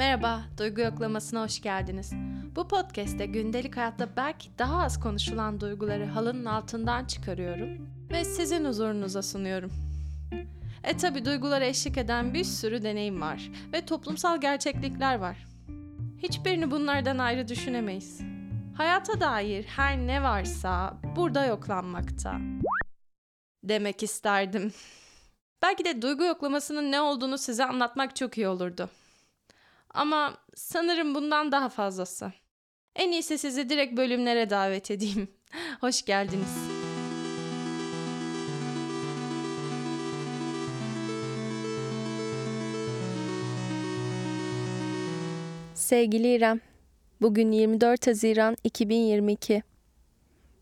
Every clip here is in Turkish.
Merhaba, Duygu Yoklaması'na hoş geldiniz. Bu podcast'te gündelik hayatta belki daha az konuşulan duyguları halının altından çıkarıyorum ve sizin huzurunuza sunuyorum. E tabi duygulara eşlik eden bir sürü deneyim var ve toplumsal gerçeklikler var. Hiçbirini bunlardan ayrı düşünemeyiz. Hayata dair her ne varsa burada yoklanmakta. Demek isterdim. Belki de duygu yoklamasının ne olduğunu size anlatmak çok iyi olurdu. Ama sanırım bundan daha fazlası. En iyisi sizi direkt bölümlere davet edeyim. Hoş geldiniz. Sevgili İrem, bugün 24 Haziran 2022.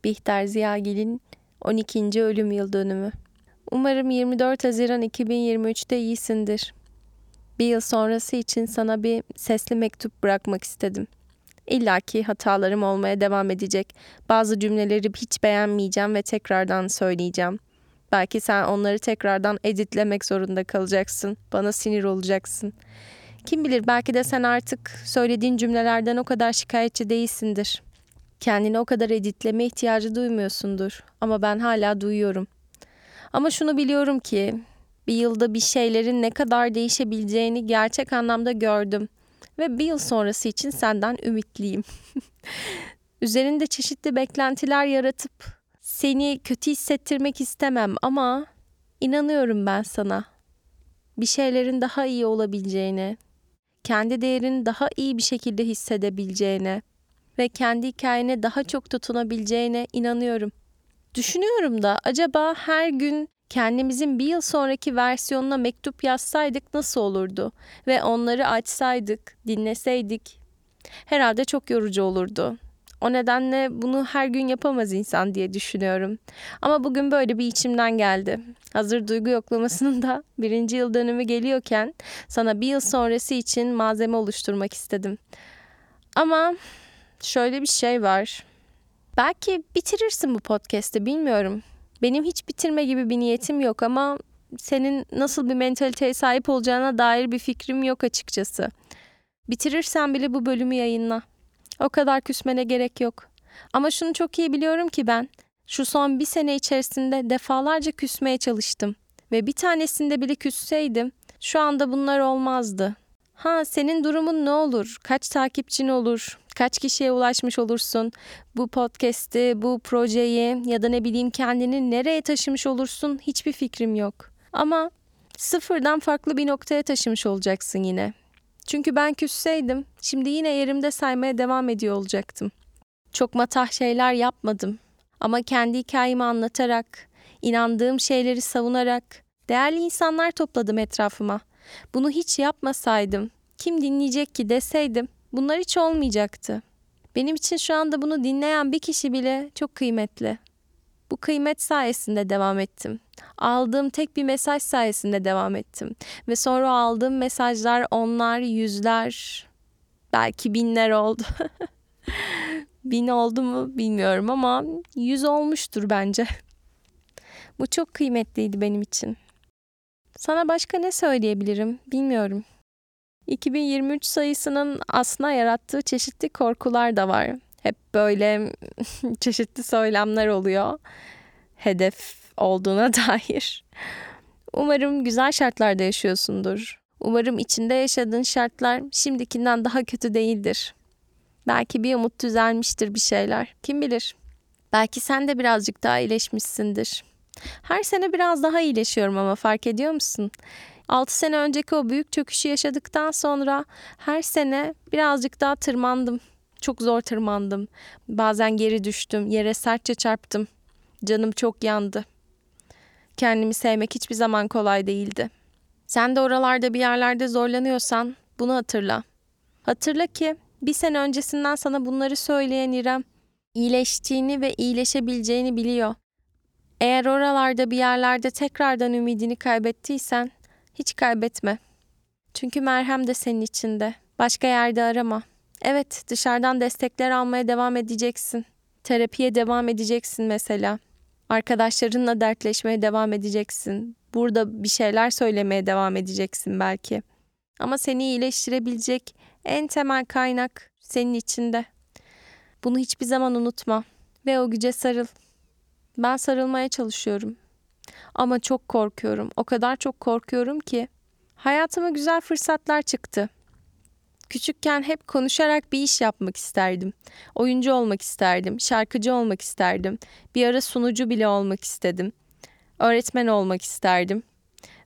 Bihter Ziyagil'in 12. ölüm yıl dönümü. Umarım 24 Haziran 2023'te iyisindir. Bir yıl sonrası için sana bir sesli mektup bırakmak istedim. İlla ki hatalarım olmaya devam edecek. Bazı cümleleri hiç beğenmeyeceğim ve tekrardan söyleyeceğim. Belki sen onları tekrardan editlemek zorunda kalacaksın. Bana sinir olacaksın. Kim bilir belki de sen artık söylediğin cümlelerden o kadar şikayetçi değilsindir. Kendini o kadar editleme ihtiyacı duymuyorsundur. Ama ben hala duyuyorum. Ama şunu biliyorum ki bir yılda bir şeylerin ne kadar değişebileceğini gerçek anlamda gördüm ve bir yıl sonrası için senden ümitliyim. Üzerinde çeşitli beklentiler yaratıp seni kötü hissettirmek istemem ama inanıyorum ben sana. Bir şeylerin daha iyi olabileceğine, kendi değerini daha iyi bir şekilde hissedebileceğine ve kendi hikayene daha çok tutunabileceğine inanıyorum. Düşünüyorum da acaba her gün kendimizin bir yıl sonraki versiyonuna mektup yazsaydık nasıl olurdu ve onları açsaydık, dinleseydik herhalde çok yorucu olurdu. O nedenle bunu her gün yapamaz insan diye düşünüyorum. Ama bugün böyle bir içimden geldi. Hazır duygu yoklamasının da birinci yıl dönümü geliyorken sana bir yıl sonrası için malzeme oluşturmak istedim. Ama şöyle bir şey var. Belki bitirirsin bu podcast'i bilmiyorum. Benim hiç bitirme gibi bir niyetim yok ama senin nasıl bir mentaliteye sahip olacağına dair bir fikrim yok açıkçası. Bitirirsen bile bu bölümü yayınla. O kadar küsmene gerek yok. Ama şunu çok iyi biliyorum ki ben şu son bir sene içerisinde defalarca küsmeye çalıştım. Ve bir tanesinde bile küsseydim şu anda bunlar olmazdı. Ha senin durumun ne olur? Kaç takipçin olur? Kaç kişiye ulaşmış olursun? Bu podcast'i, bu projeyi ya da ne bileyim kendini nereye taşımış olursun? Hiçbir fikrim yok. Ama sıfırdan farklı bir noktaya taşımış olacaksın yine. Çünkü ben küsseydim şimdi yine yerimde saymaya devam ediyor olacaktım. Çok matah şeyler yapmadım. Ama kendi hikayemi anlatarak, inandığım şeyleri savunarak değerli insanlar topladım etrafıma. Bunu hiç yapmasaydım, kim dinleyecek ki deseydim bunlar hiç olmayacaktı. Benim için şu anda bunu dinleyen bir kişi bile çok kıymetli. Bu kıymet sayesinde devam ettim. Aldığım tek bir mesaj sayesinde devam ettim. Ve sonra aldığım mesajlar onlar, yüzler, belki binler oldu. Bin oldu mu bilmiyorum ama yüz olmuştur bence. Bu çok kıymetliydi benim için. Sana başka ne söyleyebilirim bilmiyorum. 2023 sayısının aslında yarattığı çeşitli korkular da var. Hep böyle çeşitli söylemler oluyor. Hedef olduğuna dair. Umarım güzel şartlarda yaşıyorsundur. Umarım içinde yaşadığın şartlar şimdikinden daha kötü değildir. Belki bir umut düzelmiştir bir şeyler. Kim bilir? Belki sen de birazcık daha iyileşmişsindir. Her sene biraz daha iyileşiyorum ama fark ediyor musun? 6 sene önceki o büyük çöküşü yaşadıktan sonra her sene birazcık daha tırmandım. Çok zor tırmandım. Bazen geri düştüm, yere sertçe çarptım. Canım çok yandı. Kendimi sevmek hiçbir zaman kolay değildi. Sen de oralarda bir yerlerde zorlanıyorsan bunu hatırla. Hatırla ki bir sene öncesinden sana bunları söyleyen İrem iyileştiğini ve iyileşebileceğini biliyor. Eğer oralarda bir yerlerde tekrardan ümidini kaybettiysen hiç kaybetme. Çünkü merhem de senin içinde. Başka yerde arama. Evet, dışarıdan destekler almaya devam edeceksin. Terapiye devam edeceksin mesela. Arkadaşlarınla dertleşmeye devam edeceksin. Burada bir şeyler söylemeye devam edeceksin belki. Ama seni iyileştirebilecek en temel kaynak senin içinde. Bunu hiçbir zaman unutma ve o güce sarıl. Ben sarılmaya çalışıyorum. Ama çok korkuyorum. O kadar çok korkuyorum ki. Hayatıma güzel fırsatlar çıktı. Küçükken hep konuşarak bir iş yapmak isterdim. Oyuncu olmak isterdim, şarkıcı olmak isterdim. Bir ara sunucu bile olmak istedim. Öğretmen olmak isterdim.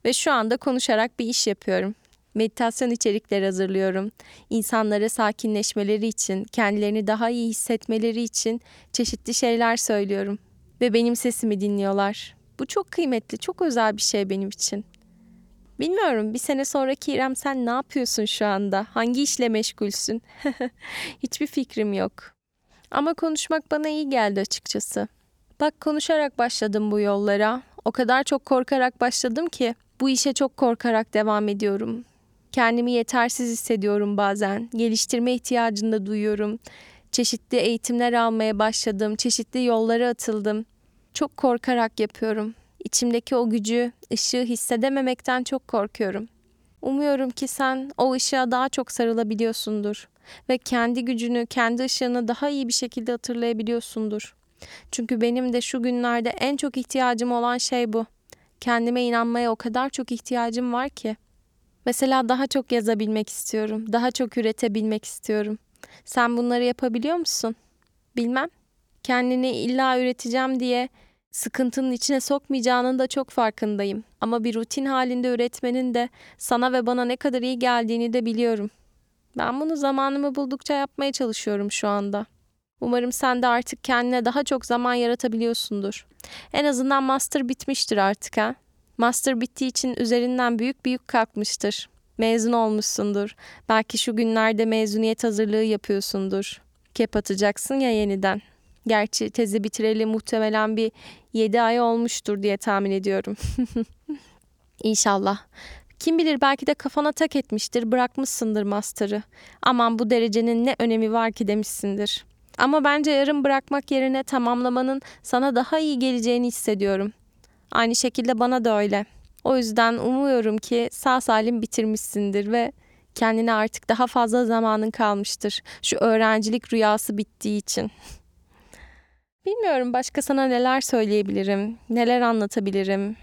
Ve şu anda konuşarak bir iş yapıyorum. Meditasyon içerikleri hazırlıyorum. İnsanlara sakinleşmeleri için, kendilerini daha iyi hissetmeleri için çeşitli şeyler söylüyorum. Ve benim sesimi dinliyorlar. Bu çok kıymetli, çok özel bir şey benim için. Bilmiyorum bir sene sonraki İrem sen ne yapıyorsun şu anda? Hangi işle meşgulsün? Hiçbir fikrim yok. Ama konuşmak bana iyi geldi açıkçası. Bak konuşarak başladım bu yollara. O kadar çok korkarak başladım ki bu işe çok korkarak devam ediyorum. Kendimi yetersiz hissediyorum bazen. Geliştirme ihtiyacını duyuyorum. Çeşitli eğitimler almaya başladım. Çeşitli yollara atıldım. Çok korkarak yapıyorum. İçimdeki o gücü, ışığı hissedememekten çok korkuyorum. Umuyorum ki sen o ışığa daha çok sarılabiliyorsundur ve kendi gücünü, kendi ışığını daha iyi bir şekilde hatırlayabiliyorsundur. Çünkü benim de şu günlerde en çok ihtiyacım olan şey bu. Kendime inanmaya o kadar çok ihtiyacım var ki. Mesela daha çok yazabilmek istiyorum, daha çok üretebilmek istiyorum. Sen bunları yapabiliyor musun? Bilmem. Kendini illa üreteceğim diye sıkıntının içine sokmayacağının da çok farkındayım. Ama bir rutin halinde üretmenin de sana ve bana ne kadar iyi geldiğini de biliyorum. Ben bunu zamanımı buldukça yapmaya çalışıyorum şu anda. Umarım sen de artık kendine daha çok zaman yaratabiliyorsundur. En azından master bitmiştir artık ha. Master bittiği için üzerinden büyük bir yük kalkmıştır. Mezun olmuşsundur. Belki şu günlerde mezuniyet hazırlığı yapıyorsundur. Kep atacaksın ya yeniden. Gerçi tezi bitireli muhtemelen bir 7 ay olmuştur diye tahmin ediyorum. İnşallah. Kim bilir belki de kafana tak etmiştir, bırakmışsındır master'ı. Aman bu derecenin ne önemi var ki demişsindir. Ama bence yarım bırakmak yerine tamamlamanın sana daha iyi geleceğini hissediyorum. Aynı şekilde bana da öyle. O yüzden umuyorum ki sağ salim bitirmişsindir ve kendine artık daha fazla zamanın kalmıştır. Şu öğrencilik rüyası bittiği için. Bilmiyorum başka sana neler söyleyebilirim, neler anlatabilirim.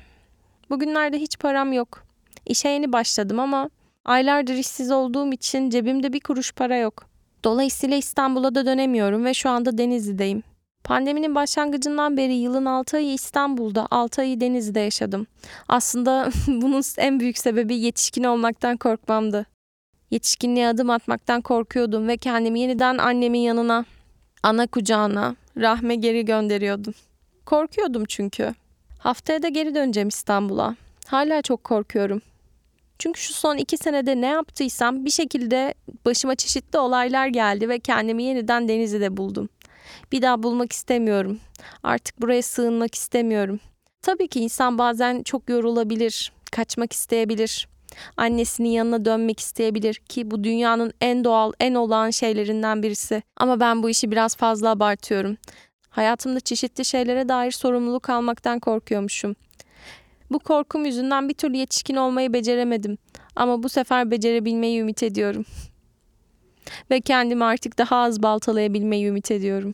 Bugünlerde hiç param yok. İşe yeni başladım ama aylardır işsiz olduğum için cebimde bir kuruş para yok. Dolayısıyla İstanbul'a da dönemiyorum ve şu anda Denizli'deyim. Pandeminin başlangıcından beri yılın 6 ayı İstanbul'da, 6 ayı Denizli'de yaşadım. Aslında bunun en büyük sebebi yetişkin olmaktan korkmamdı. Yetişkinliğe adım atmaktan korkuyordum ve kendimi yeniden annemin yanına, ana kucağına, rahme geri gönderiyordum. Korkuyordum çünkü. Haftaya da geri döneceğim İstanbul'a. Hala çok korkuyorum. Çünkü şu son iki senede ne yaptıysam bir şekilde başıma çeşitli olaylar geldi ve kendimi yeniden Denizli'de buldum. Bir daha bulmak istemiyorum. Artık buraya sığınmak istemiyorum. Tabii ki insan bazen çok yorulabilir, kaçmak isteyebilir. Annesinin yanına dönmek isteyebilir ki bu dünyanın en doğal, en olağan şeylerinden birisi. Ama ben bu işi biraz fazla abartıyorum. Hayatımda çeşitli şeylere dair sorumluluk almaktan korkuyormuşum. Bu korkum yüzünden bir türlü yetişkin olmayı beceremedim. Ama bu sefer becerebilmeyi ümit ediyorum. Ve kendimi artık daha az baltalayabilmeyi ümit ediyorum.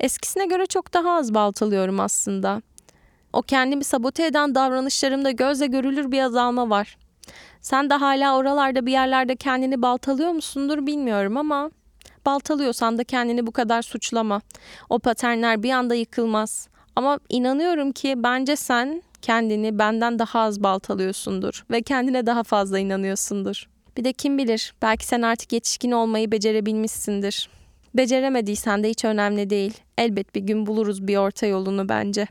Eskisine göre çok daha az baltalıyorum aslında. O kendimi sabote eden davranışlarımda gözle görülür bir azalma var. Sen de hala oralarda bir yerlerde kendini baltalıyor musundur bilmiyorum ama baltalıyorsan da kendini bu kadar suçlama. O paternler bir anda yıkılmaz. Ama inanıyorum ki bence sen kendini benden daha az baltalıyorsundur ve kendine daha fazla inanıyorsundur. Bir de kim bilir belki sen artık yetişkin olmayı becerebilmişsindir. Beceremediysen de hiç önemli değil. Elbet bir gün buluruz bir orta yolunu bence.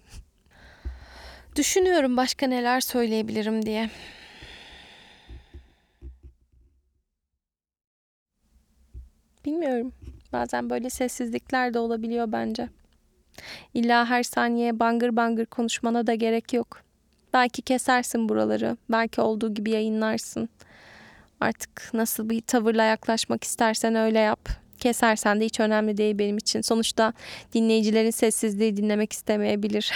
Düşünüyorum başka neler söyleyebilirim diye. Bilmiyorum. Bazen böyle sessizlikler de olabiliyor bence. İlla her saniye bangır bangır konuşmana da gerek yok. Belki kesersin buraları, belki olduğu gibi yayınlarsın. Artık nasıl bir tavırla yaklaşmak istersen öyle yap. Kesersen de hiç önemli değil benim için. Sonuçta dinleyicilerin sessizliği dinlemek istemeyebilir.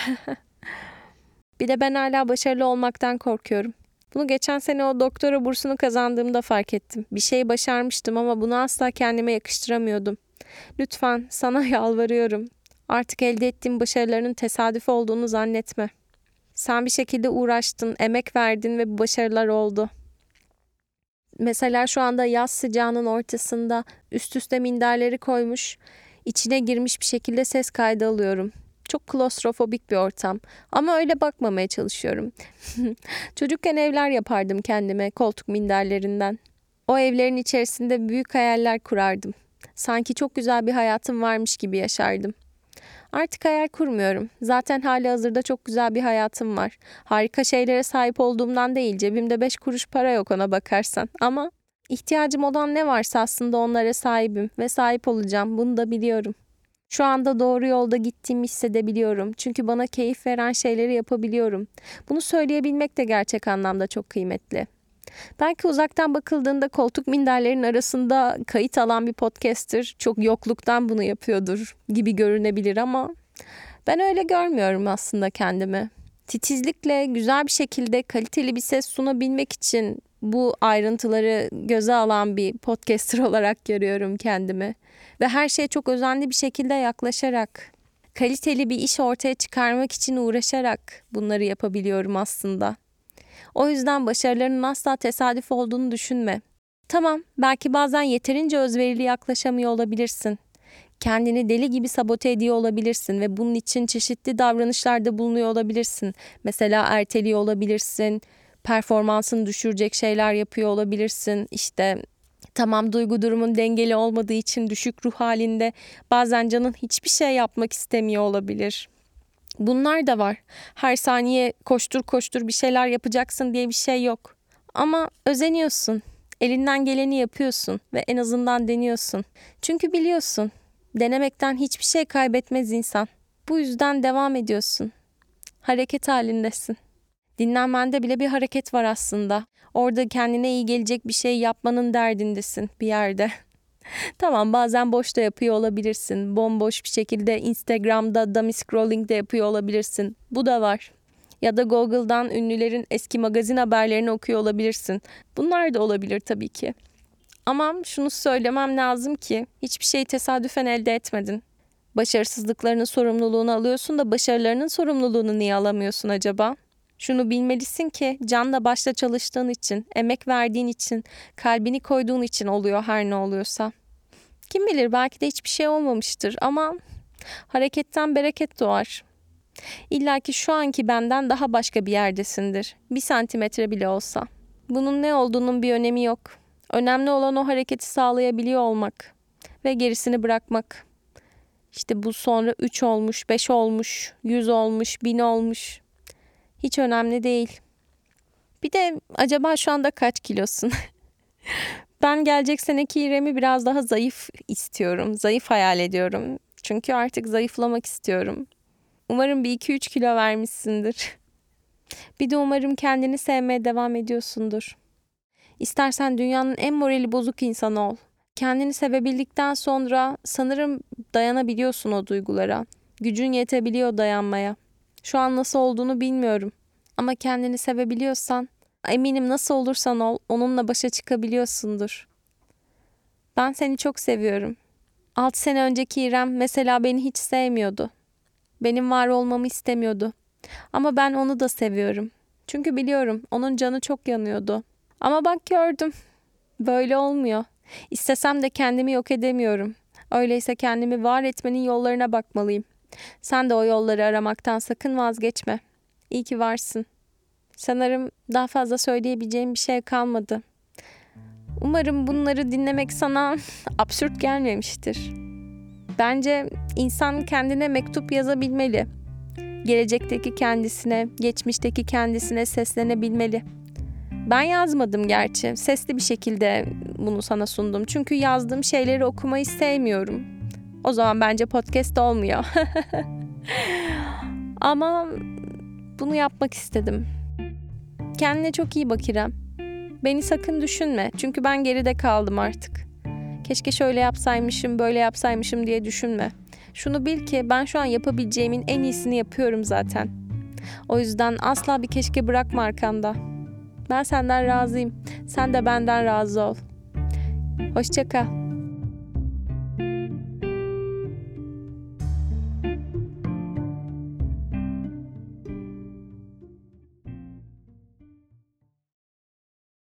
bir de ben hala başarılı olmaktan korkuyorum. Bunu geçen sene o doktora bursunu kazandığımda fark ettim. Bir şey başarmıştım ama bunu asla kendime yakıştıramıyordum. Lütfen sana yalvarıyorum. Artık elde ettiğim başarılarının tesadüf olduğunu zannetme. Sen bir şekilde uğraştın, emek verdin ve bu başarılar oldu. Mesela şu anda yaz sıcağının ortasında üst üste minderleri koymuş, içine girmiş bir şekilde ses kaydı alıyorum. Çok klostrofobik bir ortam ama öyle bakmamaya çalışıyorum. Çocukken evler yapardım kendime koltuk minderlerinden. O evlerin içerisinde büyük hayaller kurardım. Sanki çok güzel bir hayatım varmış gibi yaşardım. Artık hayal kurmuyorum. Zaten hali hazırda çok güzel bir hayatım var. Harika şeylere sahip olduğumdan değil, cebimde beş kuruş para yok ona bakarsan. Ama ihtiyacım olan ne varsa aslında onlara sahibim ve sahip olacağım. Bunu da biliyorum. Şu anda doğru yolda gittiğimi hissedebiliyorum. Çünkü bana keyif veren şeyleri yapabiliyorum. Bunu söyleyebilmek de gerçek anlamda çok kıymetli. Belki uzaktan bakıldığında koltuk minderlerin arasında kayıt alan bir podcaster çok yokluktan bunu yapıyordur gibi görünebilir ama ben öyle görmüyorum aslında kendimi. Titizlikle güzel bir şekilde kaliteli bir ses sunabilmek için bu ayrıntıları göze alan bir podcaster olarak görüyorum kendimi ve her şeye çok özenli bir şekilde yaklaşarak kaliteli bir iş ortaya çıkarmak için uğraşarak bunları yapabiliyorum aslında. O yüzden başarılarının asla tesadüf olduğunu düşünme. Tamam, belki bazen yeterince özverili yaklaşamıyor olabilirsin. Kendini deli gibi sabote ediyor olabilirsin ve bunun için çeşitli davranışlarda bulunuyor olabilirsin. Mesela erteliyor olabilirsin, performansını düşürecek şeyler yapıyor olabilirsin. İşte tamam duygu durumun dengeli olmadığı için düşük ruh halinde bazen canın hiçbir şey yapmak istemiyor olabilir. Bunlar da var. Her saniye koştur koştur bir şeyler yapacaksın diye bir şey yok. Ama özeniyorsun. Elinden geleni yapıyorsun ve en azından deniyorsun. Çünkü biliyorsun. Denemekten hiçbir şey kaybetmez insan. Bu yüzden devam ediyorsun. Hareket halindesin. Dinlenmende bile bir hareket var aslında. Orada kendine iyi gelecek bir şey yapmanın derdindesin bir yerde. tamam bazen boşta yapıyor olabilirsin. Bomboş bir şekilde Instagram'da dummy scrolling de yapıyor olabilirsin. Bu da var. Ya da Google'dan ünlülerin eski magazin haberlerini okuyor olabilirsin. Bunlar da olabilir tabii ki. Ama şunu söylemem lazım ki hiçbir şeyi tesadüfen elde etmedin. Başarısızlıklarının sorumluluğunu alıyorsun da başarılarının sorumluluğunu niye alamıyorsun acaba? Şunu bilmelisin ki canla başla çalıştığın için, emek verdiğin için, kalbini koyduğun için oluyor her ne oluyorsa. Kim bilir belki de hiçbir şey olmamıştır ama hareketten bereket doğar. İlla ki şu anki benden daha başka bir yerdesindir. Bir santimetre bile olsa. Bunun ne olduğunun bir önemi yok. Önemli olan o hareketi sağlayabiliyor olmak ve gerisini bırakmak. İşte bu sonra 3 olmuş, 5 olmuş, 100 olmuş, 1000 olmuş. Hiç önemli değil. Bir de acaba şu anda kaç kilosun? ben gelecek seneki İrem'i biraz daha zayıf istiyorum. Zayıf hayal ediyorum. Çünkü artık zayıflamak istiyorum. Umarım bir 2-3 kilo vermişsindir. Bir de umarım kendini sevmeye devam ediyorsundur. İstersen dünyanın en morali bozuk insanı ol. Kendini sevebildikten sonra sanırım dayanabiliyorsun o duygulara. Gücün yetebiliyor dayanmaya. Şu an nasıl olduğunu bilmiyorum. Ama kendini sevebiliyorsan, eminim nasıl olursan ol, onunla başa çıkabiliyorsundur. Ben seni çok seviyorum. 6 sene önceki İrem mesela beni hiç sevmiyordu. Benim var olmamı istemiyordu. Ama ben onu da seviyorum. Çünkü biliyorum onun canı çok yanıyordu. Ama bak gördüm. Böyle olmuyor. İstesem de kendimi yok edemiyorum. Öyleyse kendimi var etmenin yollarına bakmalıyım. Sen de o yolları aramaktan sakın vazgeçme. İyi ki varsın. Sanırım daha fazla söyleyebileceğim bir şey kalmadı. Umarım bunları dinlemek sana absürt gelmemiştir. Bence insan kendine mektup yazabilmeli. Gelecekteki kendisine, geçmişteki kendisine seslenebilmeli. Ben yazmadım gerçi. Sesli bir şekilde bunu sana sundum. Çünkü yazdığım şeyleri okumayı sevmiyorum. O zaman bence podcast olmuyor. Ama bunu yapmak istedim. Kendine çok iyi bak İrem. Beni sakın düşünme. Çünkü ben geride kaldım artık. Keşke şöyle yapsaymışım, böyle yapsaymışım diye düşünme. Şunu bil ki ben şu an yapabileceğimin en iyisini yapıyorum zaten. O yüzden asla bir keşke bırakma arkanda. Ben senden razıyım. Sen de benden razı ol. Hoşça kal.